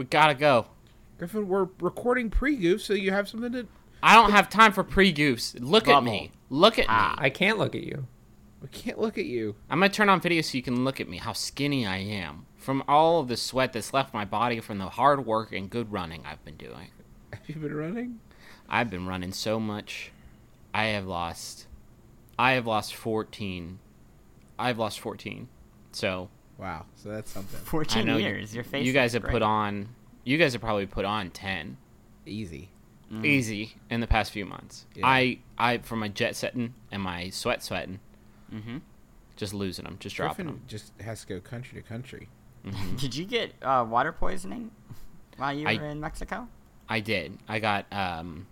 We gotta go. Griffin, we're recording pre-goof, so you have something to. I don't have time for pre goofs. Look at me. Look at ah. me. I can't look at you. We can't look at you. I'm gonna turn on video so you can look at me. How skinny I am from all of the sweat that's left my body from the hard work and good running I've been doing. Have you been running? I've been running so much. I have lost. I have lost 14. I've lost 14. So Wow, so that's something I 14 know years. Your face. you guys have great. put on. You guys have probably put on 10 easy. easy in the past few months. Yeah. I I from my jet setting and my sweat sweating, Mm-hmm. just losing them, just dropping Griffin them. just has to go country to country. Did you get uh, water poisoning while you I- were in Mexico? I did. I got um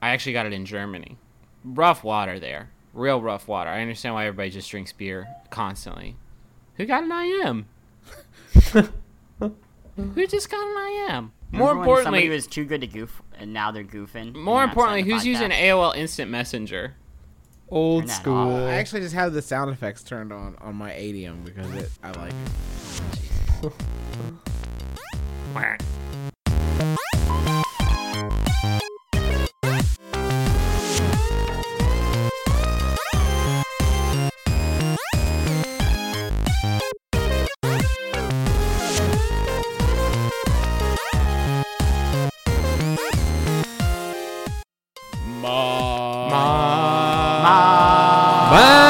I actually got it in Germany. Rough water there. Real rough water. I understand why everybody just drinks beer constantly. Who got an IM? Who just got an IM? More Remember when somebody importantly, was too good to goof, and now they're goofing. more importantly, on the who's using? AOL Instant Messenger? Old school. off. I actually just have the sound effects turned on on my AIM because it I like.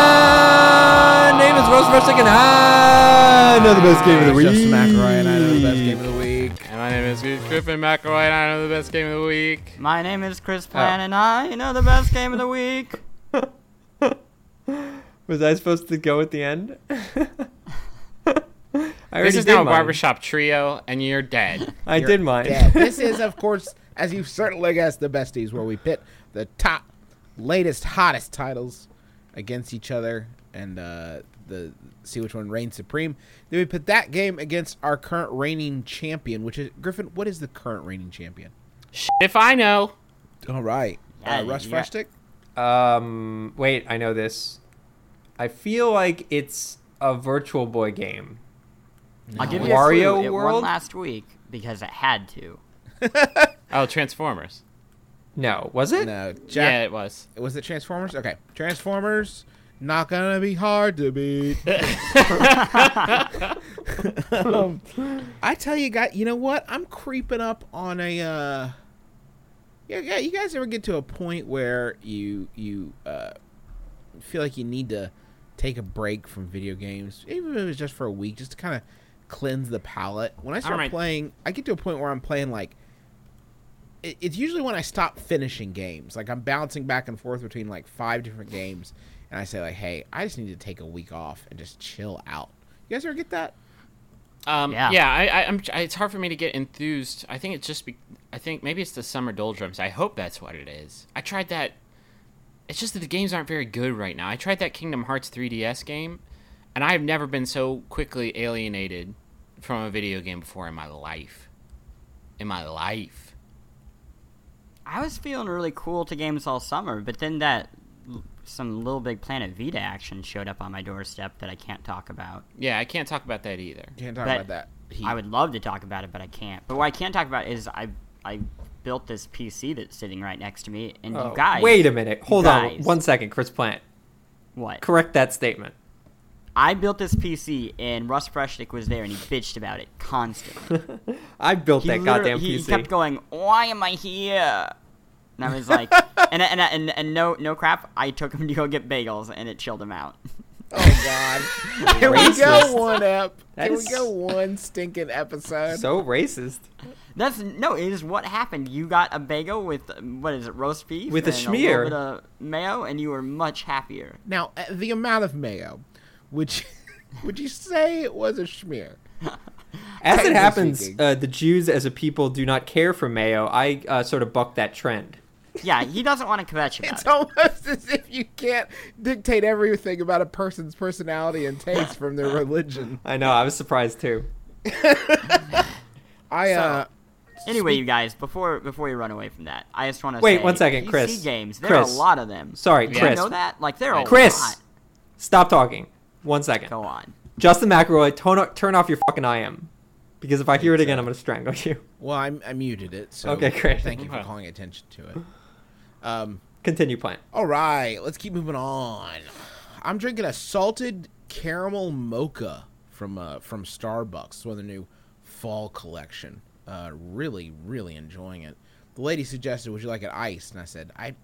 My name is Russ Frushtick, and I know the best game of the week. Justin McElroy, and I know the best game of the week. And my name is Griffin McElroy, and I know the best game of the week. My name is Oh. Chris Plante, and I know the best game of the week. Was I supposed to go at the end? I This is did now a mine. barbershop trio, and you're dead. I You're did mine. dead. this is, of course, as you've certainly guessed, the besties, where we pit the top, latest, hottest titles against each other and uh, the see which one reigns supreme. Then we put that game against our current reigning champion, which is Griffin. What is the current reigning champion? If I know. All right, Yeah, uh, Rush yeah. Fresh Stick. Um, wait, I know this. I feel like it's a Virtual Boy game. I'll give you a Wario clue. It World? won last week because it had to. Oh, Transformers. No, was it? No, yeah, it was. Was it Transformers? Okay, Transformers. Not gonna be hard to beat. um, I tell you, guys. You know what? I'm creeping up on a. Uh, yeah, yeah. You guys ever get to a point where you you uh, feel like you need to take a break from video games, even if it's just for a week, just to kind of cleanse the palate? When I start right. playing, I get to a point where I'm playing like it- it's usually when I stop finishing games. Like I'm bouncing back and forth between like five different games, and I say like, "Hey, I just need to take a week off and just chill out." You guys ever get that? Um, Yeah. yeah, I, I, I'm. I- It's hard for me to get enthused. I think it's just. Be, I think maybe it's the summer doldrums. I hope that's what it is. I tried that. It's just that the games aren't very good right now. I tried that Kingdom Hearts 3DS game, and I have never been so quickly alienated from a video game before in my life. In my life. I was feeling really cool to games all summer, but then that some Little Big Planet Vita action showed up on my doorstep that I can't talk about. Yeah, I can't talk about that either. Can't talk But about that. He- I would love to talk about it, but I can't. But what I can talk about is I I built this PC that's sitting right next to me, and Oh, you guys. Wait a minute. Hold on. One second, Chris Plante. What? Correct that statement. I built this PC, and Russ Frushtick was there, and he bitched about it constantly. I built He that goddamn he PC. He kept going, "Why am I here?" And I was like, and, and and and no no crap. I took him to go get bagels, and it chilled him out. oh God! Here we go one up? That Can we go one stinking episode? so racist. That's no, it is what happened. You got a bagel with uh, what is it, roast beef With a and schmear. little bit of mayo, and you were much happier. now, uh, the amount of mayo, would you, would you say it was a schmear? As it happens, uh, the Jews as a people do not care for mayo. I uh, sort of bucked that trend. Yeah, he doesn't want to kvetch about It's it. almost as if you can't dictate everything about a person's personality and taste from their religion. I know. I was surprised too. I uh, Anyway, you guys, before before you run away from that, I just want to Wait, say, one second, PC Chris. games. There are a lot of them. Sorry, Do Chris. You know that? Like there are a Chris, lot. stop talking. One second. Go on. Justin McElroy, turn, turn off your fucking IM. Because if I hear it again, I'm gonna strangle you. Well, I, I muted it. So Okay, great. Thank you for calling attention to it. Um, Continue playing. all right, let's keep moving on. I'm drinking a salted caramel mocha from uh, from Starbucks. It's one of the new fall collection. Uh, really, really enjoying it. The lady suggested, "Would you like it iced?" And I said, "I,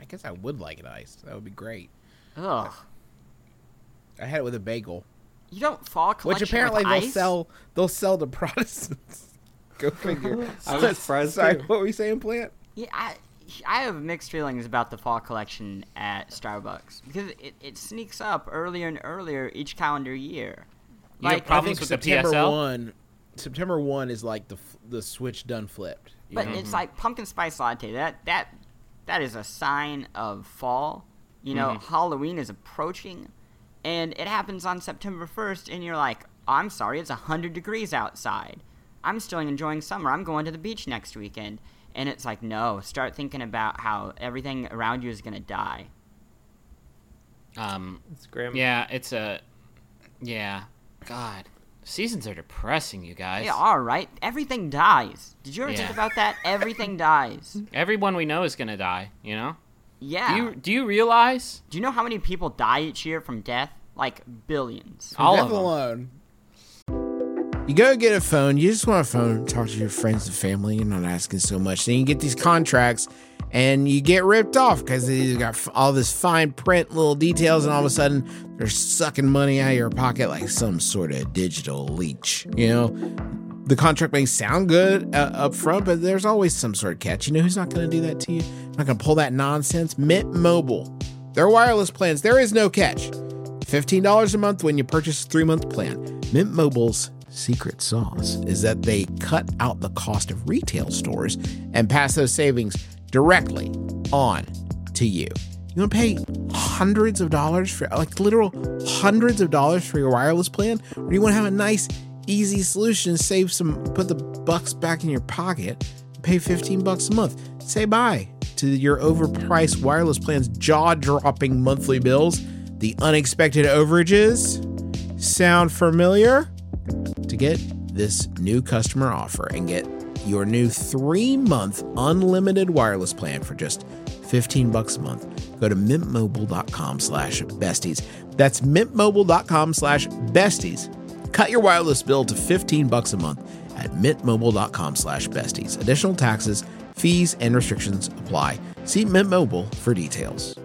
I guess I would like it iced. That would be great." Ugh. I had it with a bagel, You don't fall collection which apparently with they'll ice? sell. They'll sell to Protestants. Go figure. I was surprised Sorry, too. what were you saying, Plante? Yeah, I, I have mixed feelings about the fall collection at Starbucks because it, it sneaks up earlier and earlier each calendar year. You have Like, problems with the September PSL? one. September one is like the the switch done flipped. but know? it's like pumpkin spice latte. That that that is a sign of fall. You know, Mhm. Halloween is approaching, and it happens on September first, and you're like, I'm sorry, it's hundred degrees outside. I'm still enjoying summer. I'm going to the beach next weekend, and it's like, no, start thinking about how everything around you is gonna die. Um, It's grim. yeah, it's a, yeah, God, seasons are depressing, you guys. They are right. Everything dies. Did you ever think about that? Everything dies. Everyone we know is gonna die. You know. Yeah. Do you do you realize? Do you know how many people die each year from death? Like billions. All Death of them. alone. You go get a phone. You just want a phone. to Talk to your friends and family. You're not asking so much. Then you get these contracts, and you get ripped off because they got all this fine print, little details, and all of a sudden they're sucking money out of your pocket like some sort of digital leech. You know, the contract may sound good uh, up front, but there's always some sort of catch. You know who's not going to do that to you? Not going to pull that nonsense. Mint Mobile. Their wireless plans. There is no catch. $15 a month when you purchase a three month plan. Mint Mobile's secret sauce is that they cut out the cost of retail stores and pass those savings directly on to you. You want to pay hundreds of dollars for, like literal hundreds of dollars for your wireless plan? Or do you want to have a nice, easy solution, save some, put the bucks back in your pocket, pay 15 bucks a month? Say bye to your overpriced wireless plan's jaw dropping monthly bills, the unexpected overages. Sound familiar? To get this new customer offer and get your new three month unlimited wireless plan for just 15 bucks a month, go to mintmobile.com slash besties. That's mintmobile.com slash besties. Cut your wireless bill to 15 bucks a month at mintmobile.com slash besties. Additional taxes, fees, and restrictions apply. See Mint Mobile for details.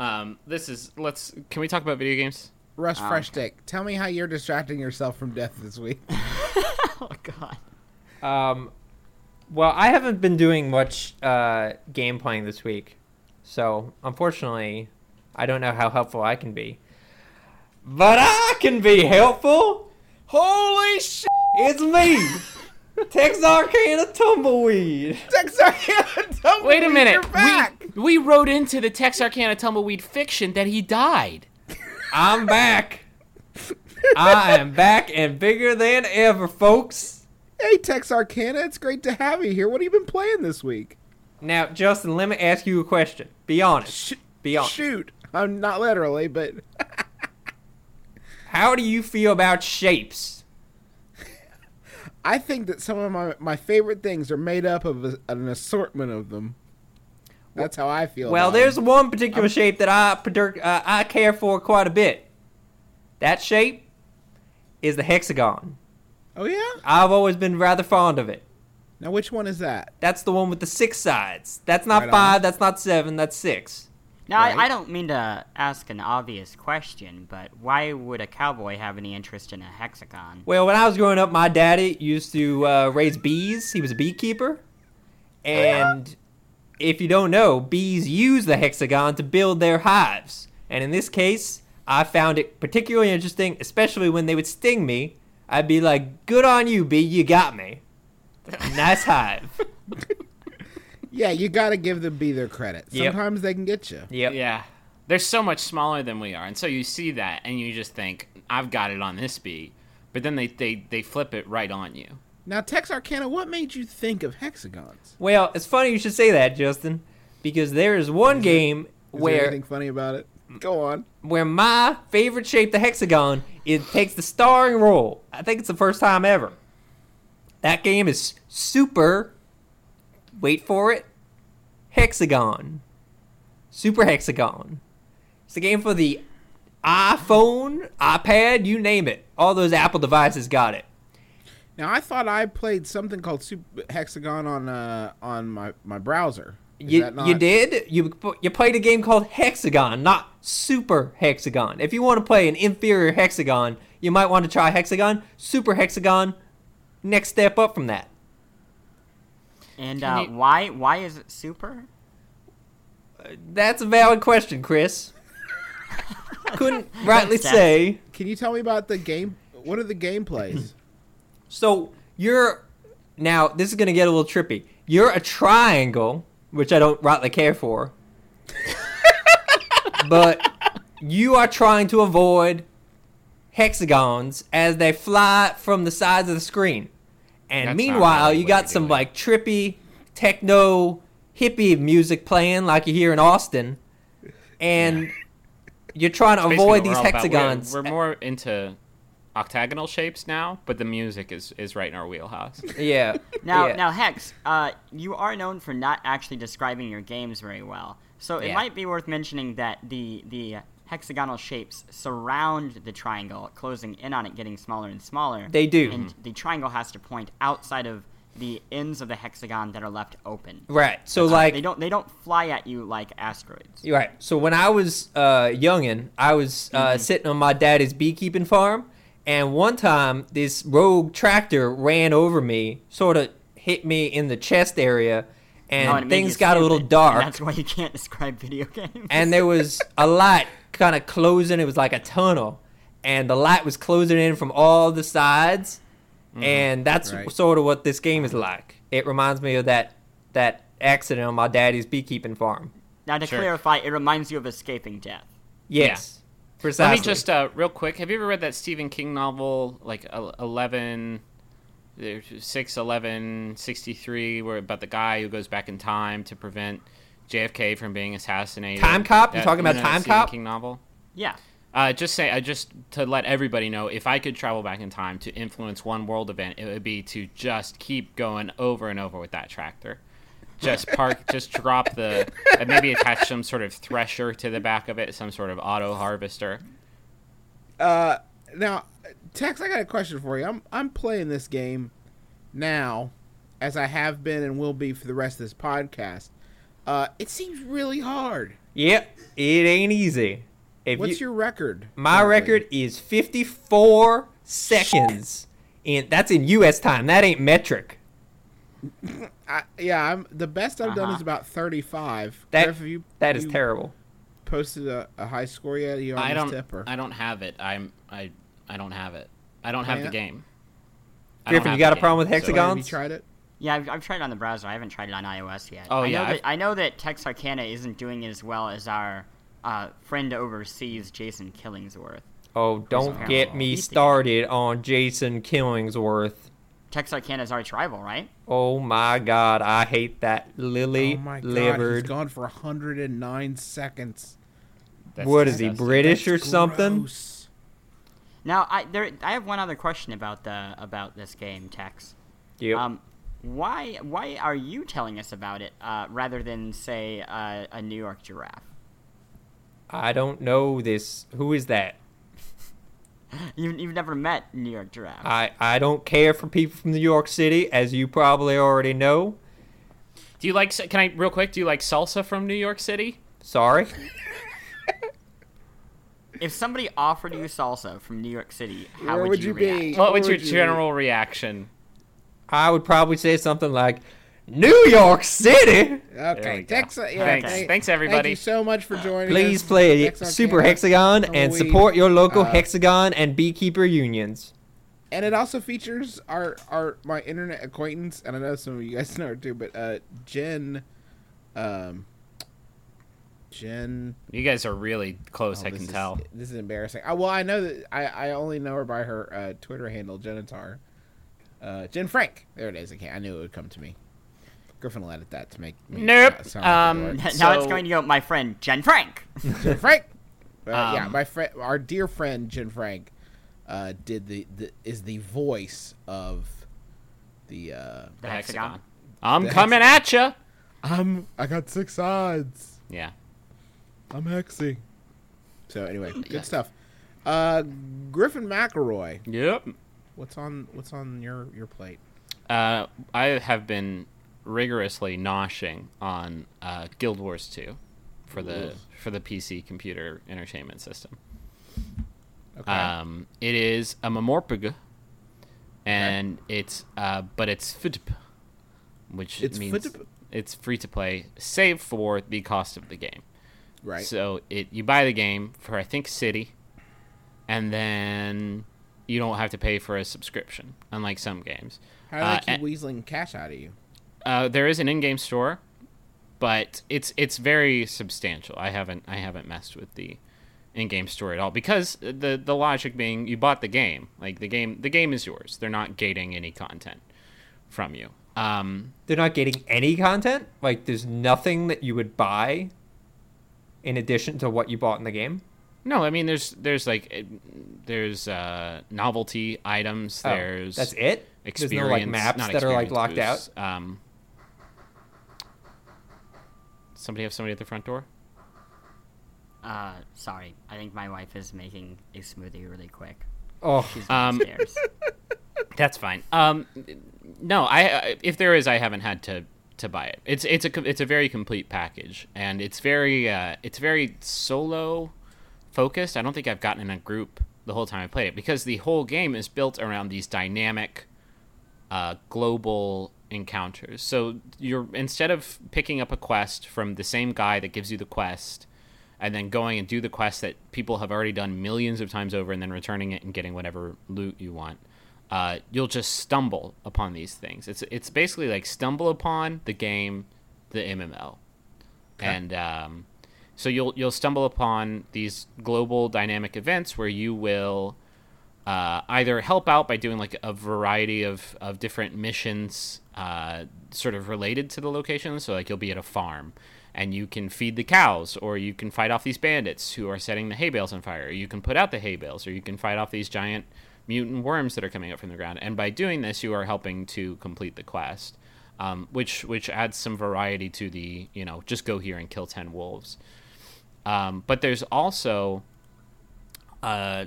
Um, this is let's. Can we talk about video games? Russ Ah, Fresh Dick, tell me how you're distracting yourself from death this week. oh god. Um, well, I haven't been doing much uh, game playing this week, so unfortunately, I don't know how helpful I can be. But I can be helpful. Holy shit! It's me, Texarkana Tumbleweed. Texarkana tumbleweed. Wait a minute. You're back. We we wrote into the Texarkana Tumbleweed fiction that he died. I'm back. I am back and bigger than ever, folks. Hey, Texarkana, it's great to have you here. What have you been playing this week? Now, Justin, let me ask you a question. Be honest. Sh- Be honest. Shoot. I'm not literally, but How do you feel about shapes? I think that some of my, my favorite things are made up of a, an assortment of them. That's how I feel. Well, there's them. one particular shape that I uh, I care for quite a bit. That shape is the hexagon. Oh yeah. I've always been rather fond of it. Now, which one is that? That's the one with the six sides. That's not Right on. five. That's not seven. That's six. Now, Right. I, I don't mean to ask an obvious question, but why would a cowboy have any interest in a hexagon? Well, when I was growing up, my daddy used to uh, raise bees. He was a beekeeper, and if you don't know, bees use the hexagon to build their hives. And in this case, I found it particularly interesting, especially when they would sting me. I'd be like, "Good on you, bee. You got me. Nice hive." Yeah, you got to give them bee their credit. Yep. Sometimes they can get you. Yep. Yeah. They're so much smaller than we are, and so you see that, and you just think, "I've got it on this bee," but then they they they flip it right on you. Now, Texarkana, what made you think of hexagons? Well, it's funny you should say that, Justin, because there is one game Is there where anything funny about it? Go on. where my favorite shape, the hexagon, it takes the starring role. I think it's the first time ever. That game is super. Wait for it. Hexagon. Super Hexagon. It's a game for the iPhone, iPad, you name it. All those Apple devices got it. Now I thought I played something called Super Hexagon on uh on my my browser. Is You, not- you did? You you played a game called Hexagon, not Super Hexagon. If you want to play an inferior Hexagon, you might want to try Hexagon. Super Hexagon, next step up from that. And uh, you- why why is it super? That's a valid question, Chris. Couldn't rightly Thanks, say. Can you tell me about the game? What are the gameplays? So you're now. This is gonna get a little trippy. You're a triangle, which I don't rightly care for, but you are trying to avoid hexagons as they fly from the sides of the screen. And That's meanwhile, really you got some like trippy techno hippie music playing, like you hear in Austin, and you're trying to Basically avoid these we're all. We're- hexagons. We're, more into octagonal shapes now, but the music is, is right in our wheelhouse. yeah. Now, yeah. now, Hex, uh, you are known for not actually describing your games very well, so it Yeah. might be worth mentioning that the the hexagonal shapes surround the triangle, closing in on it, getting smaller and smaller. They do. and the triangle has to point outside of the ends of the hexagon that are left open. Right. So Uh, like they don't they don't fly at you like asteroids. Right. So when I was uh, youngin, I was uh, sitting on my daddy's beekeeping farm, and one time this rogue tractor ran over me, sort of hit me in the chest area, and, it things you got a little dark. and that's why you can't describe video games. and there was a light kind of closing. It was like a tunnel, and the light was closing in from all the sides, and that's Right. sort of what this game is like. It reminds me of that that accident on my daddy's beekeeping farm. now to Sure. clarify, it reminds you of escaping death. Yes, precisely. Let me just uh, real quick. Have you ever read that Stephen King novel, like eleven, there's six eleven sixty three, where about the guy who goes back in time to prevent JFK from being assassinated? Time Cop? You That- talking about know Time Cop? King novel. Yeah. Uh, just say, uh, just to let everybody know, if I could travel back in time to influence one world event, it would be to just keep going over and over with that tractor. Just park, just drop the, and maybe attach some sort of thresher to the back of it, some sort of auto harvester. Uh, now, Tex, I got a question for you. I'm I'm playing this game now, as I have been and will be for the rest of this podcast. Uh, it seems really hard. Yep, it ain't easy. If What's you, your record? my currently? record is 54 seconds. In that's in U.S. time. That ain't metric. I, yeah, I'm the best I've done Uh-huh. is about 35. That Griff, you, that is you terrible. Posted a, a high score yet? You on I don't, tip or? I don't have it. I'm, I, I don't have it. I don't have Yeah. the game. Griffin, you got the a problem with so- So have you hexagons? tried it? Yeah, I've, I've tried it on the browser. I haven't tried it on iOS yet. Oh, I yeah, Know I've- that, I know that Texarkana isn't doing it as well as our uh, friend overseas, Jason Killingsworth. Oh, don't get me started on Jason Killingsworth. Texarkana's arch rival, right? Oh my God, I hate that lily oh my god, he's livered. gone for 109 seconds. That's What is he, disgusting. British or That's something? gross. Now, I there I have one other question about the about this game, Tex. Yep. Um, why why are you telling us about it uh, rather than say uh, a New York giraffe? I don't know this. Who is that? You've, you've never met New York giraffe. I, I don't care for people from New York City, as you probably already know. Do you like? Can I real quick? Do you like salsa from New York City? Sorry. if somebody offered you salsa from New York City, how would, would you, you be? react? What was would your you- general reaction? I would probably say something like, New York City? Okay, go. Tex. Yeah, Thanks, thank- thanks everybody. Thank you so much for joining us. Please us. play Texarkana Super Hexagon and Tumbleweed. support your local uh, Hexagon and Beekeeper unions. And it also features our our my internet acquaintance, and I know some of you guys know her too, but uh, Jen, um, Jen. You guys are really close. oh, I can is- tell. This is embarrassing. Uh, well, I know that I, I only know her by her uh, Twitter handle, jennatar. Uh, Jenn Frank. There it is. Okay, I knew it would come to me. Griffin will edit that to make. me, Nope. uh, sound Um, the now So- it's going to go, my friend Jenn Frank. Jenn Frank. Uh, yeah, Um, my friend, our dear friend Jenn Frank, uh, did the, the is the voice of the. Uh, The hexagon. I'm The coming at you. I'm. I got six odds. Yeah. I'm hexing. So anyway, good Yeah. stuff. Uh, Griffin McElroy, Yep. what's on what's on your your plate? Uh, I have been rigorously noshing on uh, Guild Wars 2 for the Oof. for the PC computer entertainment system. Okay. Um, it is a MMORPG, and it's uh, but it's F2P, which It's means F2P? it's free to play, save for the cost of the game. Right. So it you buy the game for I think City, and then you don't have to pay for a subscription, unlike some games. How do uh, they keep and- weaseling cash out of you? Uh, there is an in-game store, but it's it's very substantial. I haven't I haven't messed with the in-game store at all because the the logic being you bought the game, like the game the game is yours. They're not gating any content from you. Um, They're not getting any content. Like, there's nothing that you would buy in addition to what you bought in the game. no, I mean there's there's like there's uh, novelty items. Oh, there's that's it. experience, There's no like maps not that are like experience locked out. Um, somebody have somebody at the front door. Uh, sorry. I think my wife is making a smoothie really quick. Oh, She's Um, downstairs. That's fine. Um, no, I I- if there is, I haven't had to to buy it. It's it's a it's a very complete package, and it's very uh, it's very solo focused. I don't think I've gotten in a group the whole time I played it because the whole game is built around these dynamic, uh, global encounters. So you're instead of picking up a quest from the same guy that gives you the quest. And then going and do the quest that people have already done millions of times over, and then returning it and getting whatever loot you want uh, you'll just stumble upon these things. It's it's basically like stumble upon the game, the MMO, and um, so you'll you'll stumble upon these global dynamic events where you will uh, either help out by doing like a variety of, of different missions uh, sort of related to the location. So like you'll be at a farm and you can feed the cows or you can fight off these bandits who are setting the hay bales on fire. Or you can put out the hay bales or you can fight off these giant mutant worms that are coming up from the ground. And by doing this, you are helping to complete the quest. Um, which which adds some variety to the you know just go here and kill ten wolves, um, but there's also uh,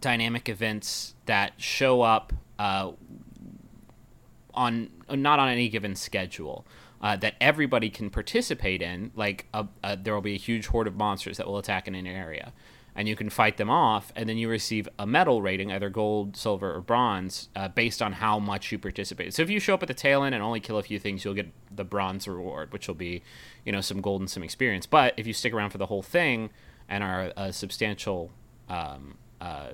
dynamic events that show up uh, on not on any given schedule uh, that everybody can participate in. Like a, a, there will be a huge horde of monsters that will attack in an area, and you can fight them off, and then you receive a medal rating, either gold, silver, or bronze, uh, based on how much you participated. So if you show up at the tail end and only kill a few things, you'll get the bronze reward, which will be, you know, some gold and some experience. But if you stick around for the whole thing and are a substantial, um, uh,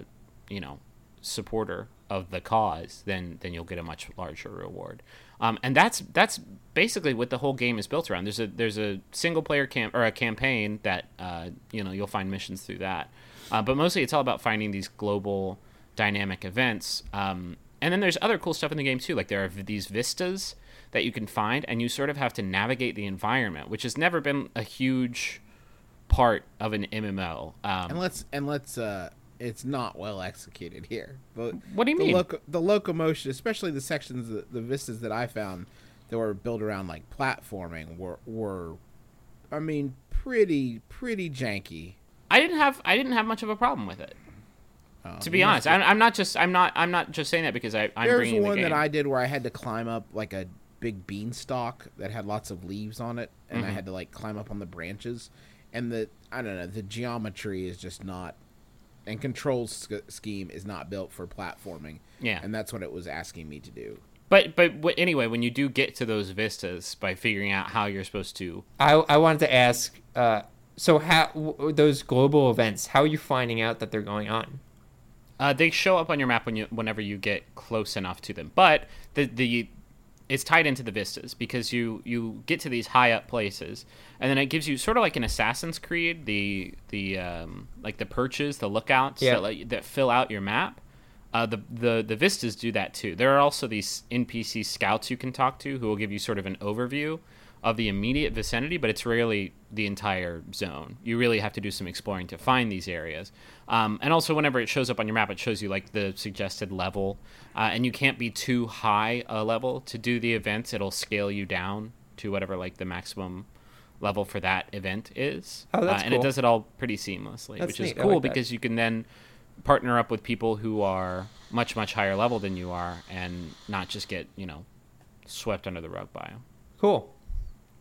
you know, supporter of the cause, then then you'll get a much larger reward. Um, and that's that's basically what the whole game is built around. There's a there's a single player camp or a campaign that uh, you know you'll find missions through that, uh, but mostly it's all about finding these global dynamic events. Um, and then there's other cool stuff in the game too. Like there are these vistas that you can find, and you sort of have to navigate the environment, which has never been a huge part of an MMO. Um, And let's and let's uh it's not well executed here. The, What do you the mean? Loco- the locomotion, especially the sections, the, the vistas that I found that were built around like platforming, were were, I mean, pretty pretty janky. I didn't have I didn't have much of a problem with it. Um, To be honest, I'm, I'm not just I'm not I'm not just saying that because I, I'm there's one the that I did where I had to climb up like a big beanstalk that had lots of leaves on it, and I Mhm. had to like climb up on the branches, and the I don't know the geometry is just not, and control sch- scheme is not built for platforming. Yeah. and that's what it was asking me to do. But but w- anyway, when you do get to those vistas by figuring out how you're supposed to, I I wanted to ask. Uh, so how w- those global events? How are you finding out that they're going on? uh, they show up on your map when you whenever you get close enough to them. But the the it's tied into the vistas because you you get to these high up places, and then it gives you sort of like an Assassin's Creed, the the um, like the perches, the lookouts Yeah. that let, that fill out your map. Uh, the, the the vistas do that too. There are also these NPC scouts you can talk to who will give you sort of an overview of the immediate vicinity, but it's rarely the entire zone. You really have to do some exploring to find these areas. Um, and also, whenever it shows up on your map, it shows you like the suggested level, uh, and you can't be too high a level to do the events. It'll scale you down to whatever like the maximum level for that event is. Oh, that's uh, and it does it all pretty seamlessly, That's which is neat. I cool like because you can then partner up with people who are much much higher level than you are, and not just get you know swept under the rug by them. Cool.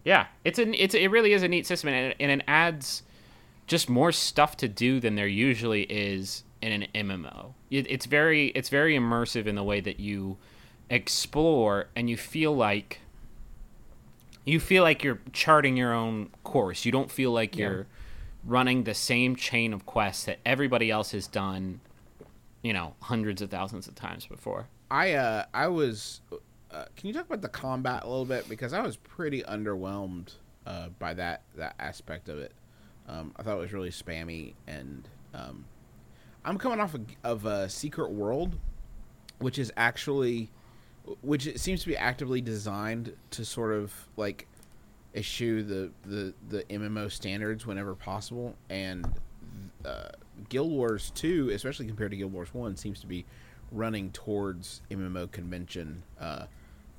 Yeah, it's an it's it really is a neat system, and it, and it adds just more stuff to do than there usually is in an MMO. It, it's very it's very immersive in the way that you explore, and you feel like you feel like you're charting your own course. You don't feel like Yeah. you're running the same chain of quests that everybody else has done, you know, hundreds of thousands of times before. I uh I was. Uh, can you talk about the combat a little bit because I was pretty underwhelmed uh, by that that aspect of it. Um, I thought it was really spammy, and um, I'm coming off of, of a Secret World, which is actually, which it seems to be actively designed to sort of like eschew the the the MMO standards whenever possible, and uh, Guild Wars Two, especially compared to Guild Wars One, seems to be running towards MMO convention uh,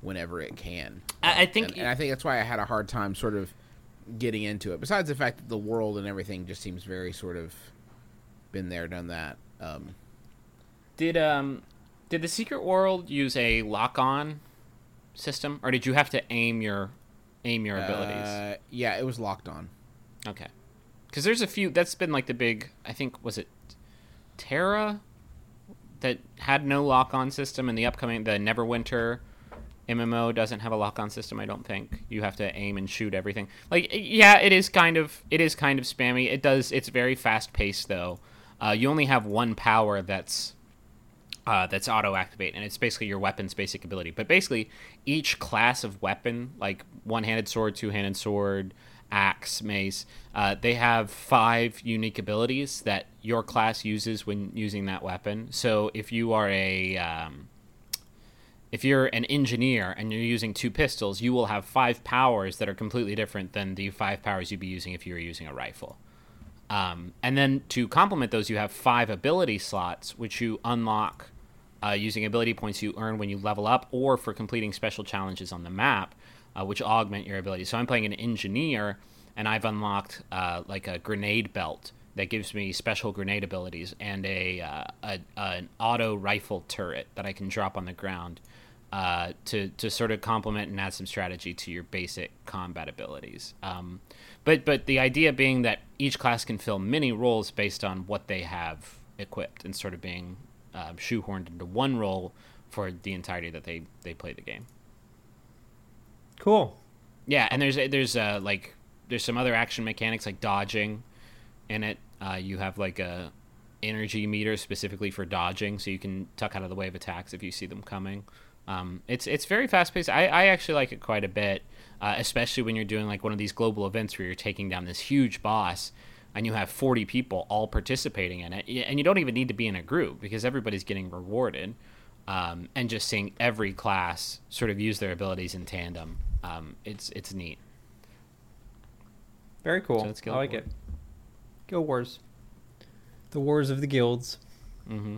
whenever it can. I- I think- and, and I think that's why I had a hard time sort of getting into it. Besides the fact that the world and everything just seems very sort of been there, done that. Um, Did um did the Secret World use a lock on system, or did you have to aim your aim your abilities? uh, yeah, it was locked on. Okay, because there's a few. That's been like the big. I think was it TERA that had no lock on system, and the upcoming the Neverwinter MMO doesn't have a lock on system. I don't think you have to aim and shoot everything. Like yeah, it is kind of it is kind of spammy. It does. It's very fast paced though. Uh, you only have one power that's uh, that's auto activate, and it's basically your weapon's basic ability. But basically, each class of weapon, like one handed sword, two handed sword, axe, mace, uh, they have five unique abilities that your class uses when using that weapon. So if you are a um, if you're an engineer and you're using two pistols, you will have five powers that are completely different than the five powers you'd be using if you were using a rifle. Um, and then to complement those, you have five ability slots, which you unlock uh, using ability points you earn when you level up or for completing special challenges on the map, uh, which augment your ability. So I'm playing an engineer, and I've unlocked uh, like a grenade belt that gives me special grenade abilities and a, uh, a an auto rifle turret that I can drop on the ground uh, to to sort of complement and add some strategy to your basic combat abilities. Um, but but the idea being that each class can fill many roles based on what they have equipped, and sort of being uh, shoehorned into one role for the entirety that they they play the game. Cool. Yeah, and there's there's uh, like there's some other action mechanics like dodging in it. Uh, you have like a energy meter specifically for dodging, so you can tuck out of the way of attacks if you see them coming. Um, it's it's very fast paced. I, I actually like it quite a bit, uh, especially when you're doing like one of these global events where you're taking down this huge boss, and you have 40 people all participating in it, and you don't even need to be in a group because everybody's getting rewarded, um, and just seeing every class sort of use their abilities in tandem. Um, it's it's neat. Very cool. So I like Wars. it. Guild Wars. The Wars of the Guilds. Mm-hmm.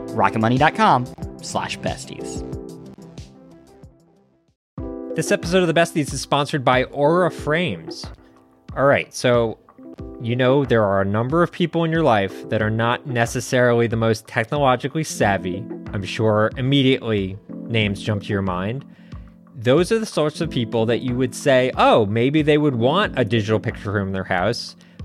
rocketmoney.com slash besties. This episode of the Besties is sponsored by Aura Frames. All right, so you know there are a number of people in your life that are not necessarily the most technologically savvy. I'm sure immediately names jump to your mind. Those are the sorts of people that you would say, oh, maybe they would want a digital picture room in their house,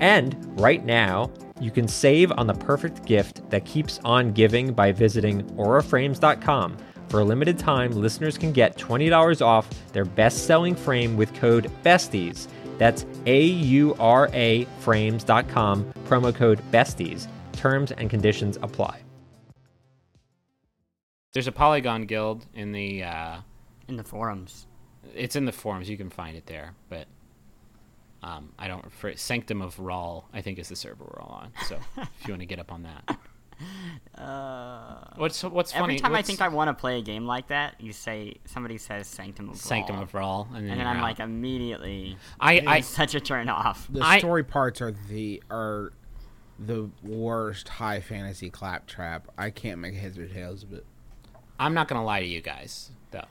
And right now, you can save on the perfect gift that keeps on giving by visiting auraframes.com. For a limited time, listeners can get $20 off their best selling frame with code BESTIES. That's A U R A frames.com, promo code BESTIES. Terms and conditions apply. There's a Polygon guild in the. Uh, In the forums. it's in the forums. You can find it there, but um, I don't. For Sanctum of Rall, I think is the server we're all on. So if you want to get up on that, Uh, what's what's every funny? time I think I want to play a game like that, you say somebody says Sanctum of Sanctum Raw, of Rall, and then, and then I'm out. like immediately. I I such a turn off. The I- story parts are the are the worst high fantasy claptrap. I can't make heads or tails of it. I'm not gonna lie to you guys though.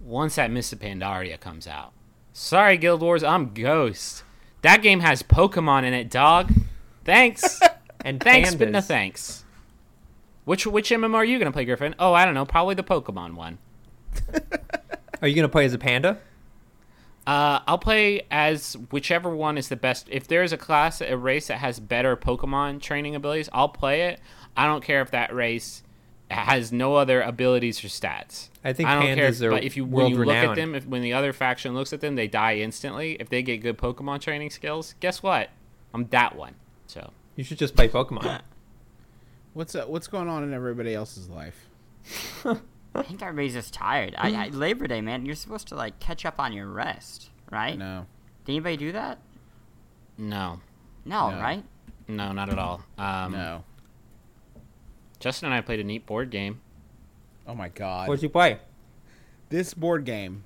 Once that Mists of Pandaria comes out, sorry Guild Wars, I'm Ghost. That game has Pokemon in it, dog. Thanks, And thanks, but no thanks. Which which MMO are you gonna play, Griffin? Oh, I don't know, probably the Pokemon one. Are you going to play as a panda? Uh, I'll play as whichever one is the best. If there's a class, a race that has better Pokemon training abilities, I'll play it. I don't care if that race has no other abilities or stats. I think I don't care. pandas are but if you when you look at them, if, when the other faction looks at them, they die instantly. If they get good Pokemon training skills, guess what? I'm that one. So You should just play Pokemon. What's uh, what's going on in everybody else's life? I think everybody's just tired. I, I, Labor Day, man, you're supposed to like catch up on your rest, right? No, Did anybody do that? no, No, No. right? no, not at all. Um, no. Justin and I played a neat board game. Oh my god. What'd you play? this board game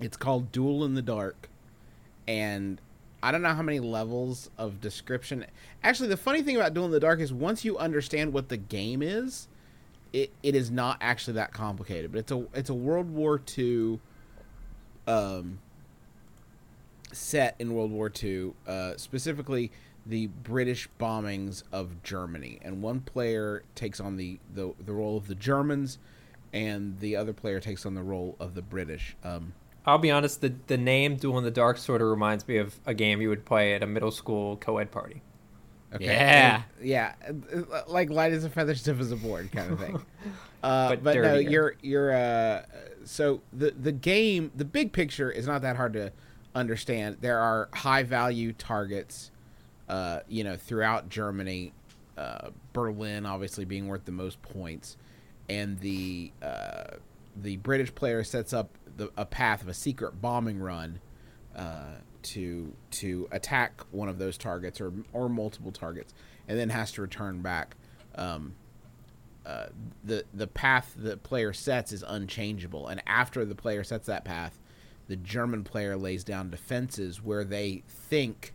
it's called duel in the dark and i don't know how many levels of description actually the funny thing about duel in the dark is once you understand what the game is it, it is not actually that complicated but it's a it's a world war ii um set in world war ii uh specifically the british bombings of germany and one player takes on the the, the role of the germans and the other player takes on the role of the British. Um, I'll be honest, the, the name Duel in the Dark sort of reminds me of a game you would play at a middle school co ed party. okay. Yeah. And- yeah, uh, like light as a feather, stiff as a board, kind of thing. uh, But but no, you're you're uh, so the the game, the big picture is not that hard to understand. There are high value targets, uh, you know, throughout Germany. Uh, Berlin, obviously, being worth the most points, and the uh, the British player sets up the, a path of a secret bombing run uh, to to attack one of those targets or or multiple targets, and then has to return back. Um, uh, the the path the player sets is unchangeable, and after the player sets that path, the German player lays down defenses where they think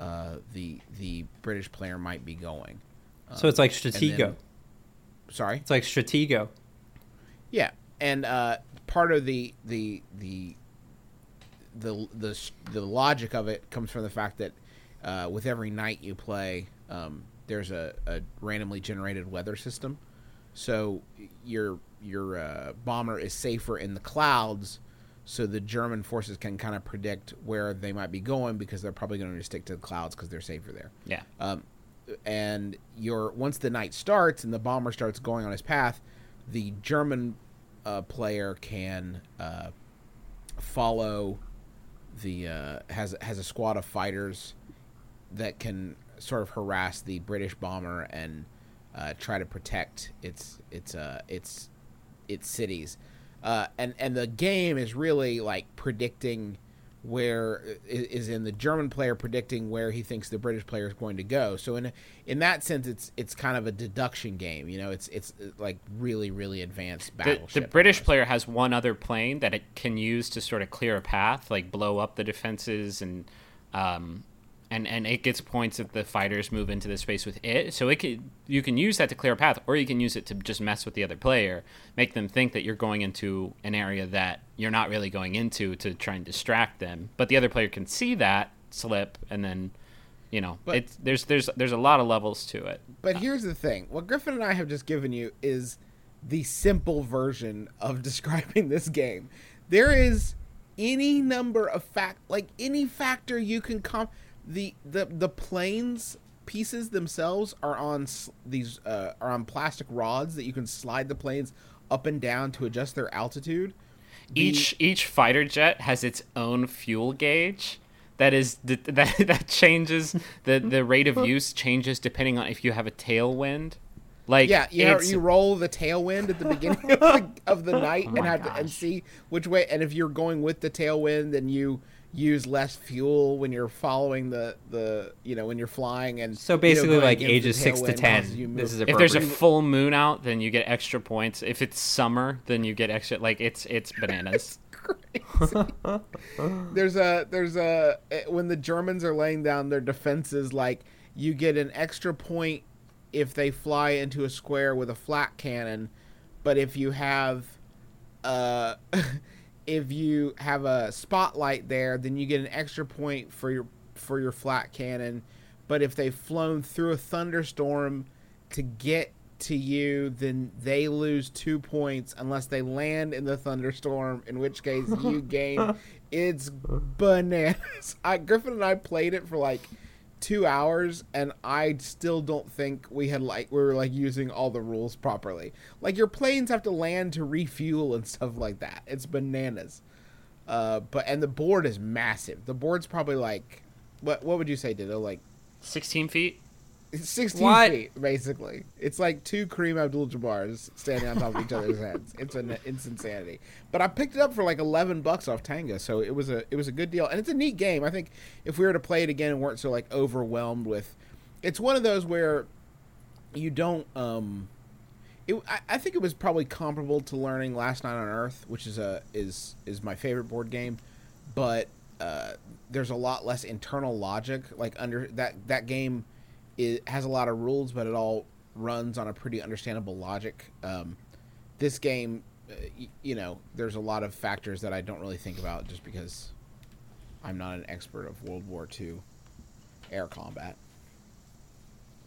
uh, the the British player might be going. So it's like and Stratego. then- Sorry. It's like Stratego. Yeah, and uh, part of the the the the the the logic of it comes from the fact that uh, with every night you play, um, there's a, a randomly generated weather system, so your your uh, bomber is safer in the clouds. So the German forces can kind of predict where they might be going because they're probably going to stick to the clouds because they're safer there Yeah. um, and your once the night starts and the bomber starts going on his path, the German uh, player can uh, follow the uh, has has a squad of fighters that can sort of harass the British bomber and uh, try to protect its its uh, its its cities. Uh, and and the game is really like predicting where is in the German player predicting where he thinks the British player is going to go. So in in that sense, it's it's kind of a deduction game. You know, it's it's uh, like really really advanced The, battleship. the British almost. player has one other plane that it can use to sort of clear a path, like blow up the defenses and um, and and it gets points if the fighters move into the space with it. So it can you can use that to clear a path, or you can use it to just mess with the other player, make them think that you're going into an area that you're not really going into to try and distract them. But the other player can see that slip, and then you know But- it's there's there's there's a lot of levels to it. But here's the thing: what Griffin and I have just given you is the simple version of describing this game. There is any number of fact, like any factor you can com. The the the planes pieces themselves are on these uh, are on plastic rods that you can slide the planes up and down to adjust their altitude. The- each each fighter jet has its own fuel gauge that is that that changes the the rate of use changes depending on if you have a tailwind like Yeah, you, it's- you roll the tailwind at the beginning of the, of the night and have to, and see which way. And if you're going with the tailwind, then you use less fuel when you're following the the you know when you're flying and So you know, basically, like ages six to ten. This is if there's a full moon out then you get extra points. If it's summer then you get extra like it's it's bananas. there's a there's a eh, when the Germans are laying down their defenses, like you get an extra point if they fly into a square with a flak cannon, but if you have uh if you have a spotlight there, then you get an extra point for your for your flak cannon. But if they've flown through a thunderstorm to get to you, then they lose two points unless they land in the thunderstorm, in which case you gain. It's bananas. I, Griffin and I played it for like two hours, and I still don't think we had like we were like using all the rules properly. Like your planes have to land to refuel and stuff like that. It's bananas. Uh, but and the board is massive. The board's probably like, what what would you say, Ditto? Like 16 feet it's 16 What? feet, basically. It's like two Kareem Abdul-Jabbar's standing on top of each other's heads. It's an it's insanity. But I picked it up for like 11 bucks off Tanga, so it was a it was a good deal, and it's a neat game. I think if we were to play it again and weren't so like overwhelmed with, it's one of those where you don't um. It, I, I think it was probably comparable to learning Last Night on Earth, which is a is is my favorite board game, but uh, there's a lot less internal logic. Like under that that game, it has a lot of rules, but it all runs on a pretty understandable logic. Um, this game, uh, y- you know, there's a lot of factors that I don't really think about just because I'm not an expert of World War II air combat.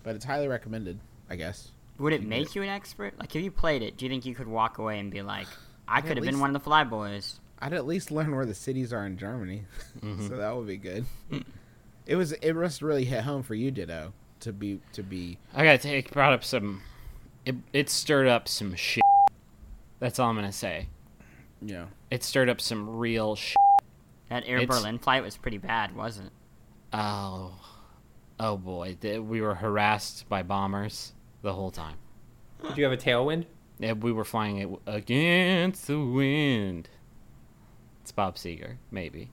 But it's highly recommended, I guess. Would it make you an expert? Like, if you played it, do you think you could walk away and be like, I could have been one of the flyboys? I'd at least learn where the cities are in Germany, so that would be good. it was it must really hit home for you, Ditto, to be to be. i gotta take brought up some it, it stirred up some shit that's all i'm gonna say Yeah. it stirred up some real shit That Air It's- Berlin flight was pretty bad, wasn't it? oh oh boy th- we were harassed by bombers the whole time Did you have a tailwind? Yeah, we were flying it against the wind. It's Bob Seger, maybe.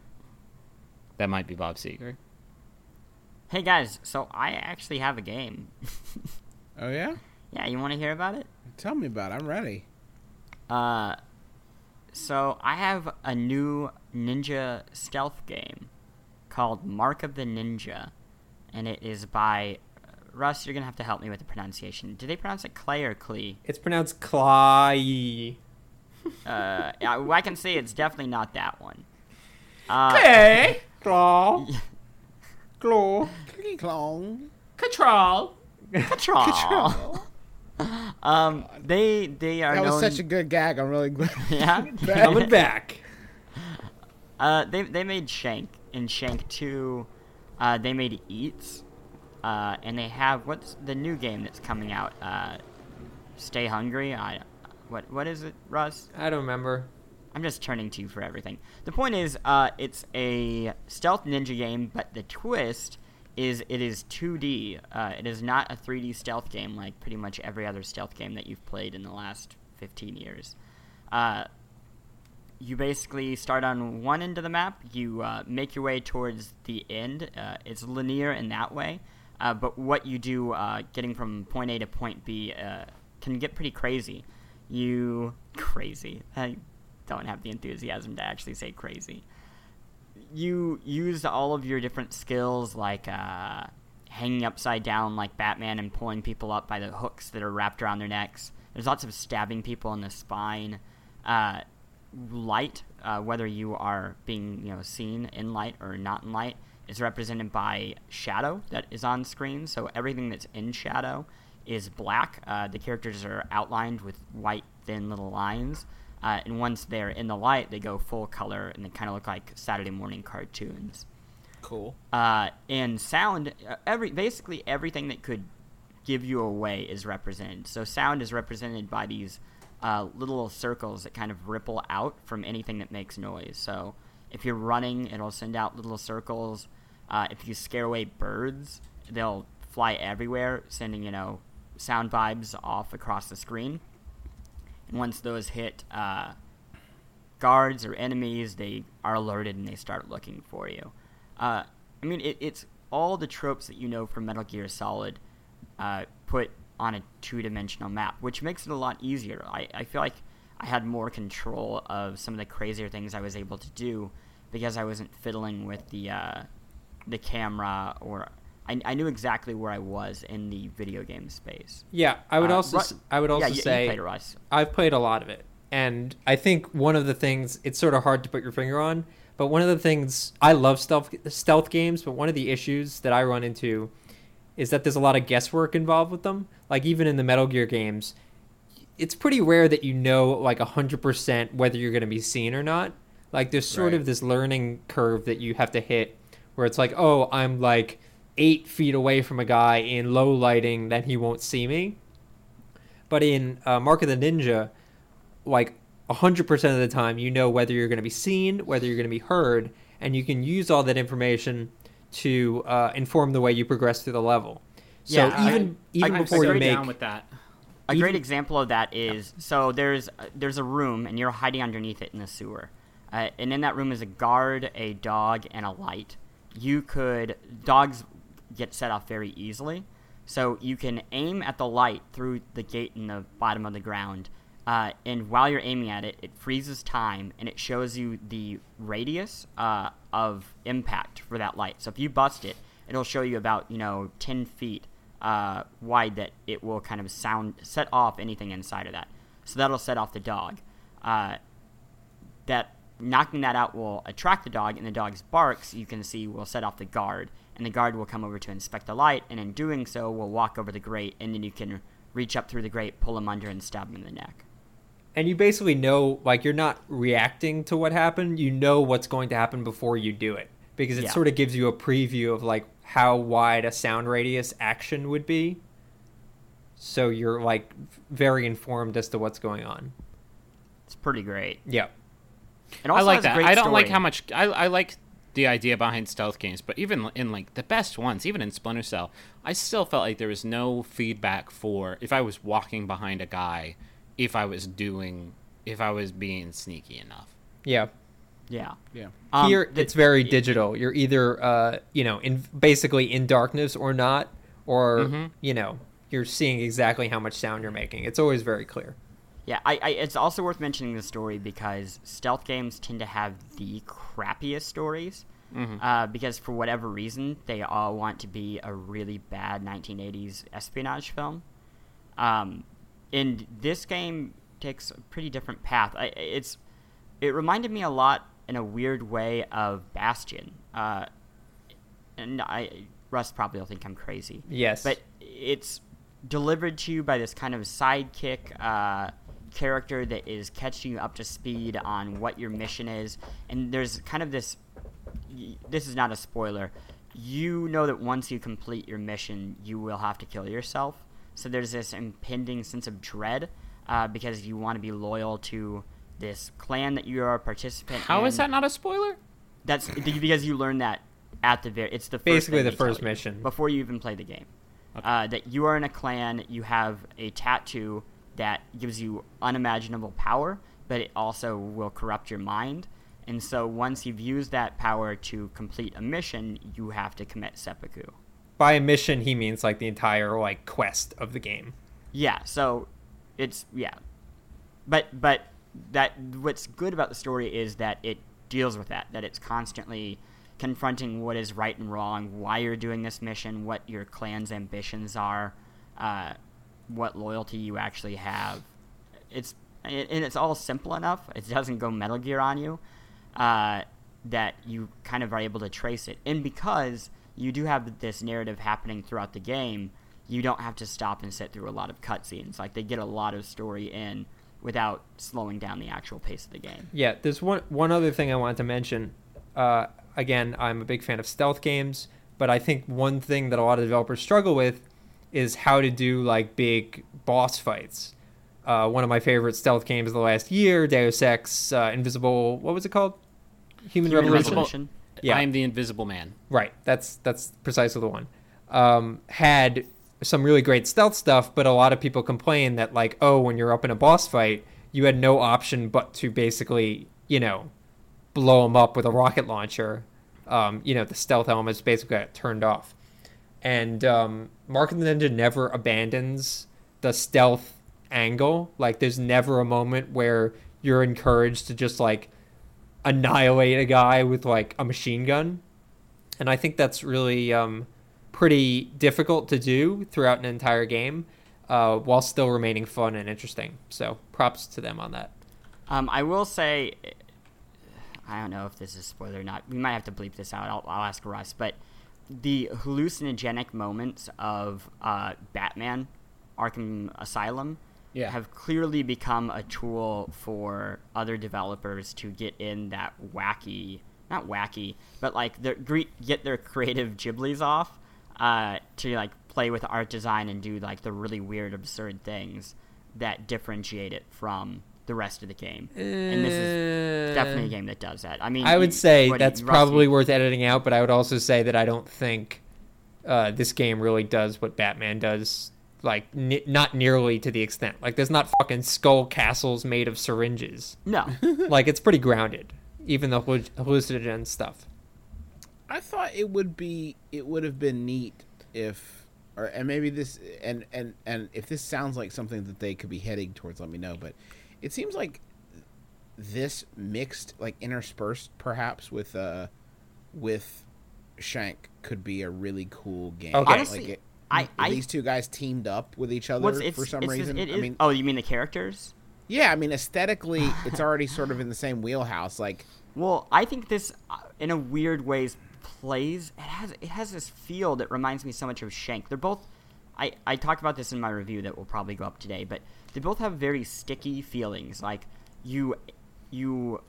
That might be Bob Seger. Hey guys, so I actually have a game. oh yeah, yeah, you want to hear about it? tell me about. it. I'm ready. Uh, so I have a new ninja stealth game called Mark of the Ninja, and it is by Russ, you're gonna have to help me with the pronunciation. Do they pronounce it clay or clee? It's pronounced Clay. Uh, I, I can say it's definitely not that one. Uh, Clay. Claw. Claw. Clicky clong. Control. Control. Um, they they are That was known. such a good gag. I'm really glad. yeah. Coming back. Uh, they they made Shank in Shank Two. Uh, they made Eets. Uh, and they have what's the new game that's coming out? Uh, Stay Hungry. I what what is it, Russ? I don't remember. I'm just turning to you for everything. The point is, uh, it's a stealth ninja game, but the twist is it is 2D. Uh, it is not a 3D stealth game like pretty much every other stealth game that you've played in the last 15 years. Uh, you basically start on one end of the map. You uh, make your way towards the end. Uh, it's linear in that way, uh, but what you do, getting from point A to point B, can get pretty crazy. You crazy. Don't have the enthusiasm to actually say crazy. You use all of your different skills, like uh, hanging upside down like Batman and pulling people up by the hooks that are wrapped around their necks. There's lots of stabbing people in the spine. Uh, light, uh, whether you are being you know seen in light or not in light, is represented by shadow that is on screen. So everything that's in shadow is black. Uh, the characters are outlined with white thin little lines. Uh, and once they're in the light, they go full color and they kind of look like Saturday morning cartoons. Cool. Uh, and sound, uh, every basically everything that could give you away is represented. So sound is represented by these uh, little circles that kind of ripple out from anything that makes noise. So if you're running, it'll send out little circles. Uh, if you scare away birds, they'll fly everywhere, sending you know sound vibes off across the screen. And once those hit uh, guards or enemies, they are alerted and they start looking for you. Uh, I mean, it, it's all the tropes that you know from Metal Gear Solid uh, put on a two dimensional map, which makes it a lot easier. I, I feel like I had more control of some of the crazier things I was able to do because I wasn't fiddling with the uh, the camera or I, I knew exactly where I was in the video game space. Yeah, I would Uh, also Ru- I would also yeah, you, you say played. I've played a lot of it, and I think one of the things it's sort of hard to put your finger on, but one of the things I love stealth stealth games, but one of the issues that I run into is that there's a lot of guesswork involved with them. Like even in the Metal Gear games, it's pretty rare that you know like 100% whether you're going to be seen or not. Like there's sort Right. of this learning curve that you have to hit where it's like, "Oh, I'm like 8 feet away from a guy in low lighting, then he won't see me." But in uh, Mark of the Ninja, like 100% of the time, you know whether you're going to be seen, whether you're going to be heard, and you can use all that information to uh, inform the way you progress through the level. So Yeah, I- even even I- before I'm you so make down with that. A Even- great example of that is so there's there's a room and you're hiding underneath it in the sewer, uh, and in that room is a guard, a dog, and a light. You could dogs get set off very easily, so you can aim at the light through the gate in the bottom of the ground, uh, and while you're aiming at it, it freezes time and it shows you the radius uh, of impact for that light. So if you bust it, it'll show you about you know ten feet uh, wide that it will kind of sound set off anything inside of that. So that'll set off the dog. Uh, that knocking that out will attract the dog, and the dog's barks you can see will set off the guard, and the guard will come over to inspect the light, and in doing so will walk over the grate, and then you can reach up through the grate, pull him under, and stab him in the neck. and you basically know like you're not reacting to what happened you know what's going to happen before you do it because it Yeah. sort of gives you a preview of like how wide a sound radius action would be so you're like very informed as to what's going on It's pretty great. yeah It I like that. I don't like how much I, I like the idea behind stealth games, but even in like the best ones, even in Splinter Cell, I still felt like there was no feedback for if I was walking behind a guy, if I was doing, if I was being sneaky enough. yeah Yeah. Yeah. Um, here the- it's very digital you're either uh you know in basically in darkness or not or Mhm. you know you're seeing exactly how much sound you're making it's always very clear Yeah, I, I, it's also worth mentioning the story because stealth games tend to have the crappiest stories. uh, because for whatever reason they all want to be a really bad 1980s espionage film. Um, and this game takes a pretty different path. I, it's it reminded me a lot in a weird way of Bastion. Uh, and I Russ probably will think I'm crazy. Yes. But it's delivered to you by this kind of sidekick uh, character that is catching you up to speed on what your mission is. And there's kind of this. This is not a spoiler. You know that once you complete your mission, you will have to kill yourself. So there's this impending sense of dread uh, because you want to be loyal to this clan that you are a participant How in. is that not a spoiler? That's because you learn that at the very. It's the first Basically the first mission. before you even play the game. Uh, that you are in a clan, you have a tattoo that gives you unimaginable power, but it also will corrupt your mind. And so once you've used that power to complete a mission, you have to commit seppuku. By a mission, he means like the entire like quest of the game. Yeah, so it's yeah. But but that what's good about the story is that it deals with that that it's constantly confronting what is right and wrong, why you're doing this mission, what your clan's ambitions are, uh, what loyalty you actually have. It's and it's all simple enough. It doesn't go Metal Gear on you. Uh, that you kind of are able to trace it, and because you do have this narrative happening throughout the game, you don't have to stop and sit through a lot of cutscenes. Like they get a lot of story in without slowing down the actual pace of the game. Yeah, there's one one other thing I wanted to mention. Uh, again, I'm a big fan of stealth games, but I think one thing that a lot of developers struggle with is how to do like big boss fights. Uh, one of my favorite stealth games of the last year, Deus Ex, uh, Invisible. What was it called? Human, Human Revolution. Revolution. Yeah. I am the Invisible Man. Right. That's that's precisely the one. Um, had some really great stealth stuff, but a lot of people complain that like, oh, when you're up in a boss fight, you had no option but to basically, you know, blow them up with a rocket launcher. Um, you know, the stealth elements basically got turned off. And um, Mark of the Ninja never abandons the stealth angle. Like, there's never a moment where you're encouraged to just like annihilate a guy with like a machine gun and I think that's really um, pretty difficult to do throughout an entire game, uh, while still remaining fun and interesting. So props to them on that. Um, I will say, I don't know if this is spoiler or not. We might have to bleep this out. I'll, I'll ask Russ. But the hallucinogenic moments of uh, Batman Arkham Asylum Yeah. have clearly become a tool for other developers to get in that wacky, not wacky, but like their get their creative giblies off uh, to like play with art design and do like the really weird, absurd things that differentiate it from the rest of the game. and this is definitely a game that does that. I mean, I would you- say what you- that's Russ, probably worth editing out, but I would also say that I don't think uh, this game really does what Batman does. Like, n- not nearly to the extent. Like, there's not fucking skull castles made of syringes. no. like, it's pretty grounded, even the halluc- hallucinogen stuff. I thought it would be it would have been neat if or and maybe this and and and if this sounds like something that they could be heading towards let me know but it seems like this mixed like interspersed perhaps with uh with Shank could be a really cool game. Okay. Honestly, like it, I- I- these two guys teamed up with each other What's, it's, for some it's reason. it I mean, oh, you mean the characters? yeah, I mean aesthetically it's already sort of in the same wheelhouse like Well, I think this, uh, in a weird ways, plays. It has it has this feel that reminds me so much of Shank. They're both. I I talked about this in my review that will probably go up today, but they both have very sticky feelings. Like you, you,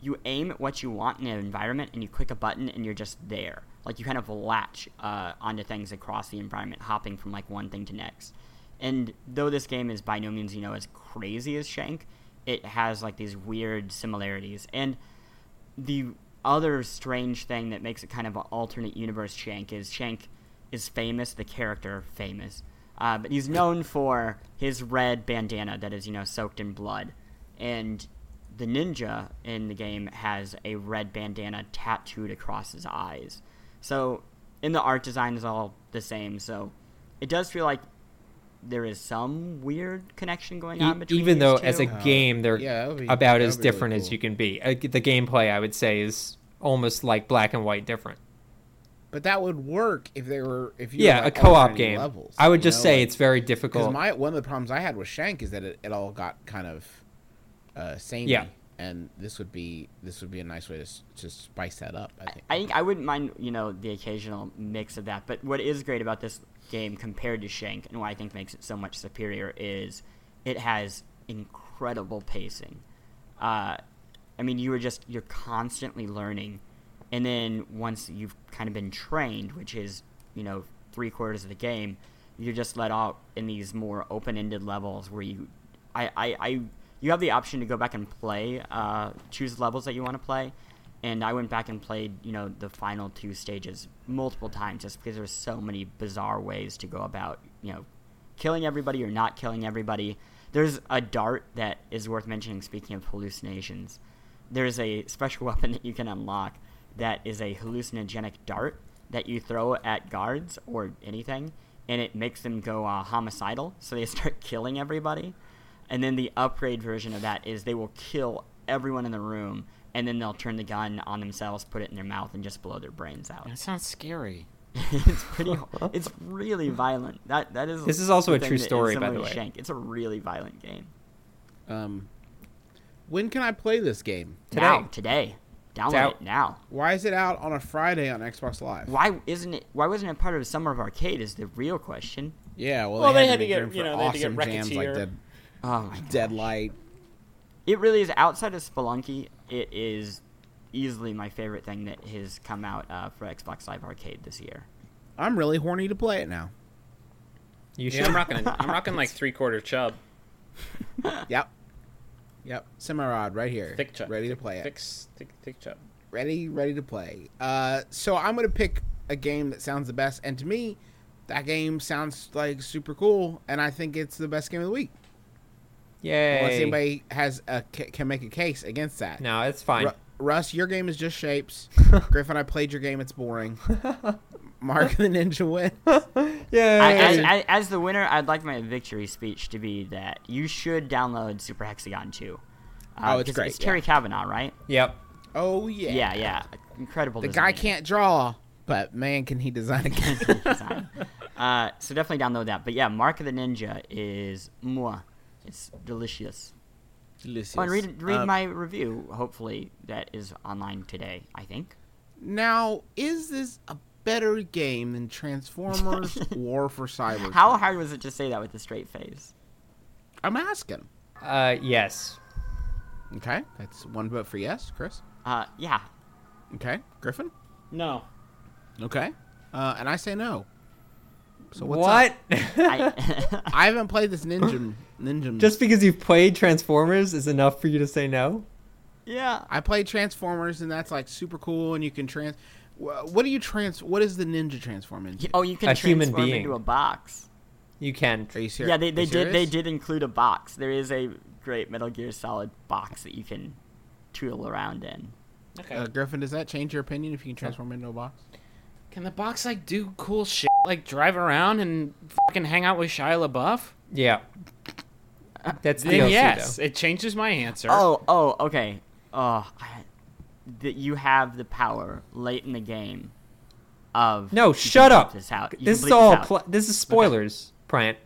you aim at what you want in an environment, and you click a button, and you're just there. Like you kind of latch uh, onto things across the environment, hopping from like one thing to next. And though this game is by no means, you know, as crazy as Shank, it has like these weird similarities. And the other strange thing that makes it kind of an alternate universe Shank is Shank is famous, the character famous, uh, but he's known for his red bandana that is, you know, soaked in blood. And the ninja in the game has a red bandana tattooed across his eyes. So, in the art design is all the same. So, it does feel like there is some weird connection going on between even these though two. as a Uh, game they're yeah, be- about as would be really different as you can be uh, the gameplay i would say is almost like black and white different. But that would work if they were if you Yeah, were, like, a co-op game. Levels, I would just know, say like- it's very Because difficult. my one of the problems I had with Shank is that it, it all got kind of uh, samey. Yeah. And this would be this would be a nice way to s- to spice that up. I think. I think I wouldn't mind, you know, the occasional mix of that. But what is great about this game compared to Shank, and what I think makes it so much superior, is it has incredible pacing. Uh, I mean, you are just you're constantly learning, and then once you've kind of been trained, which is you know three quarters of the game, you're just let out in these more open-ended levels where you, I, I, I you have the option to go back and play, uh, choose levels that you want to play, and I went back and played, you know, the final two stages multiple times just because there's so many bizarre ways to go about, you know, killing everybody or not killing everybody. There's a dart that is worth mentioning. Speaking of hallucinations, there's a special weapon that you can unlock that is a hallucinogenic dart that you throw at guards or anything, and it makes them go uh, homicidal, so they start killing everybody. And then the upgrade version of that is they will kill everyone in the room, and then they'll turn the gun on themselves, put it in their mouth, and just blow their brains out. That sounds scary. it's pretty. It's really violent. That that is. This is also a true story, by the way. Shank. It's a really violent game. Um, when can I play this game? Today. Now, today, download out. it now. Why is it out on a Friday on Xbox Live? Why isn't it? Why wasn't it part of Summer of Arcade? Is the real question. Yeah, well, Well, they, they had, had to, to get- room for you know, they had to get awesome jams like Wreckateer. Dead, Oh my god. Deadlight. It really is outside of Spelunky. It is easily my favorite thing that has come out uh, for Xbox Live Arcade this year. I'm really horny to play it now. you should. Yeah, I'm rocking. A, I'm rocking like three quarter chub, Yep. Yep. Semirod right here. thick chub, Ready to play it. Thick, s- thick, thick chub. ready ready to play uh so i'm gonna pick a game that sounds the best and to me that game sounds like super cool and i think it's the best game of the week unless Yay. anybody has a can make a case against that No, it's fine. Ru- russ your game is just shapes griffin i played your game it's boring mark the ninja win yeah. I, as, as, as the winner, I'd like my victory speech to be that you should download Super Hexagon 2. Uh, Oh, it's great, It's Terry yeah. Cavanagh, right? yep. oh yeah Yeah, yeah. Incredible. the guy can't draw but man can he design a game design. Uh, so definitely download that. But yeah, Mark of the Ninja is moi. It's delicious. Oh, and read read Um, my review. Hopefully that is online today. I think. now is this a better game than transformers war for Cybertron. How hard was it to say that with a straight face? i'm asking Uh, yes. Okay, that's one vote for yes, Chris. Uh, yeah. Okay, Griffin. No. Okay, uh, and I say no. So what's what? up? I, I haven't played this ninja. Ninja. Just because you've played Transformers is enough for you to say no? yeah. I played Transformers, and that's like super cool. And you can trans. Wha- What do you trans? What does the ninja transform into? Oh, you can A human transform being. into a box. You can. Are you serious? Yeah, they, they Are you did they did include a box. There is a great Metal Gear Solid box that you can tool around in. Okay. Uh, Griffin, does that change your opinion if you can transform into a box? Can the box like do cool shit, like drive around and fucking hang out with Shia LaBeouf? Yeah. That's Then DLC, yes, though. it changes my answer. Oh, oh, okay. Oh, I, that you have the power late in the game of No, shut up. This, out. This is bleep all. out. Pl- this is spoilers, Bryant.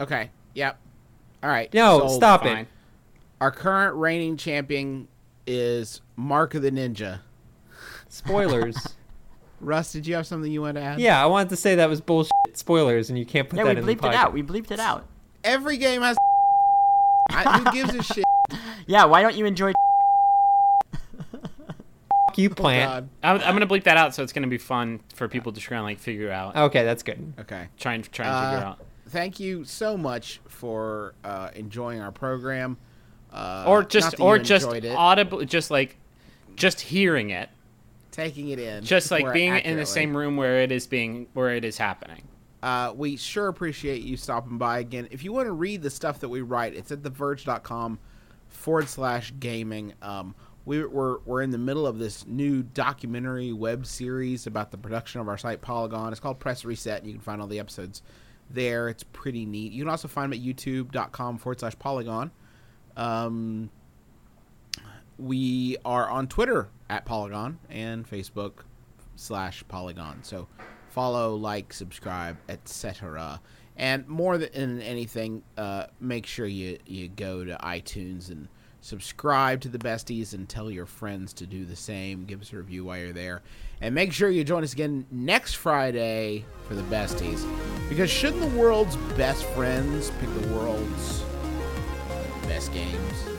Okay. Yep. All right. No, so stop fine. it. Our current reigning champion is Mark of the Ninja. Spoilers. Russ, did you have something you wanted to add? yeah, I wanted to say that was bullshit. Spoilers, and you can't put yeah, we that in the bleeped it out. We bleeped it out. Every game has. I, who gives a shit? Yeah, why don't you enjoy? Fuck you, Oh, Plante. God. I'm, I'm gonna bleep that out, so it's gonna be fun for people to try and like figure out, Okay, that's good. Okay. try and try and figure Uh, out, thank you so much for uh, enjoying our program. Uh, or just or just enjoyed it, audible, just like just hearing it, taking it in, just like more being in the same room where it is being where it is happening. Uh, we sure appreciate you stopping by again. If you want to read the stuff that we write, it's at theverge.com forward slash gaming. Um, we, we're, we're in the middle of this new documentary web series about the production of our site Polygon. It's called Press Reset. And you can find all the episodes there. It's pretty neat. You can also find them at youtube.com forward slash Polygon. Um, we are on Twitter at Polygon and Facebook slash Polygon. So follow, like, subscribe, etc. And more than anything, uh, make sure you, you go to iTunes and subscribe to the besties and tell your friends to do the same. Give us a review while you're there. And make sure you join us again next Friday for the besties. Because shouldn't the world's best friends pick the world's best games?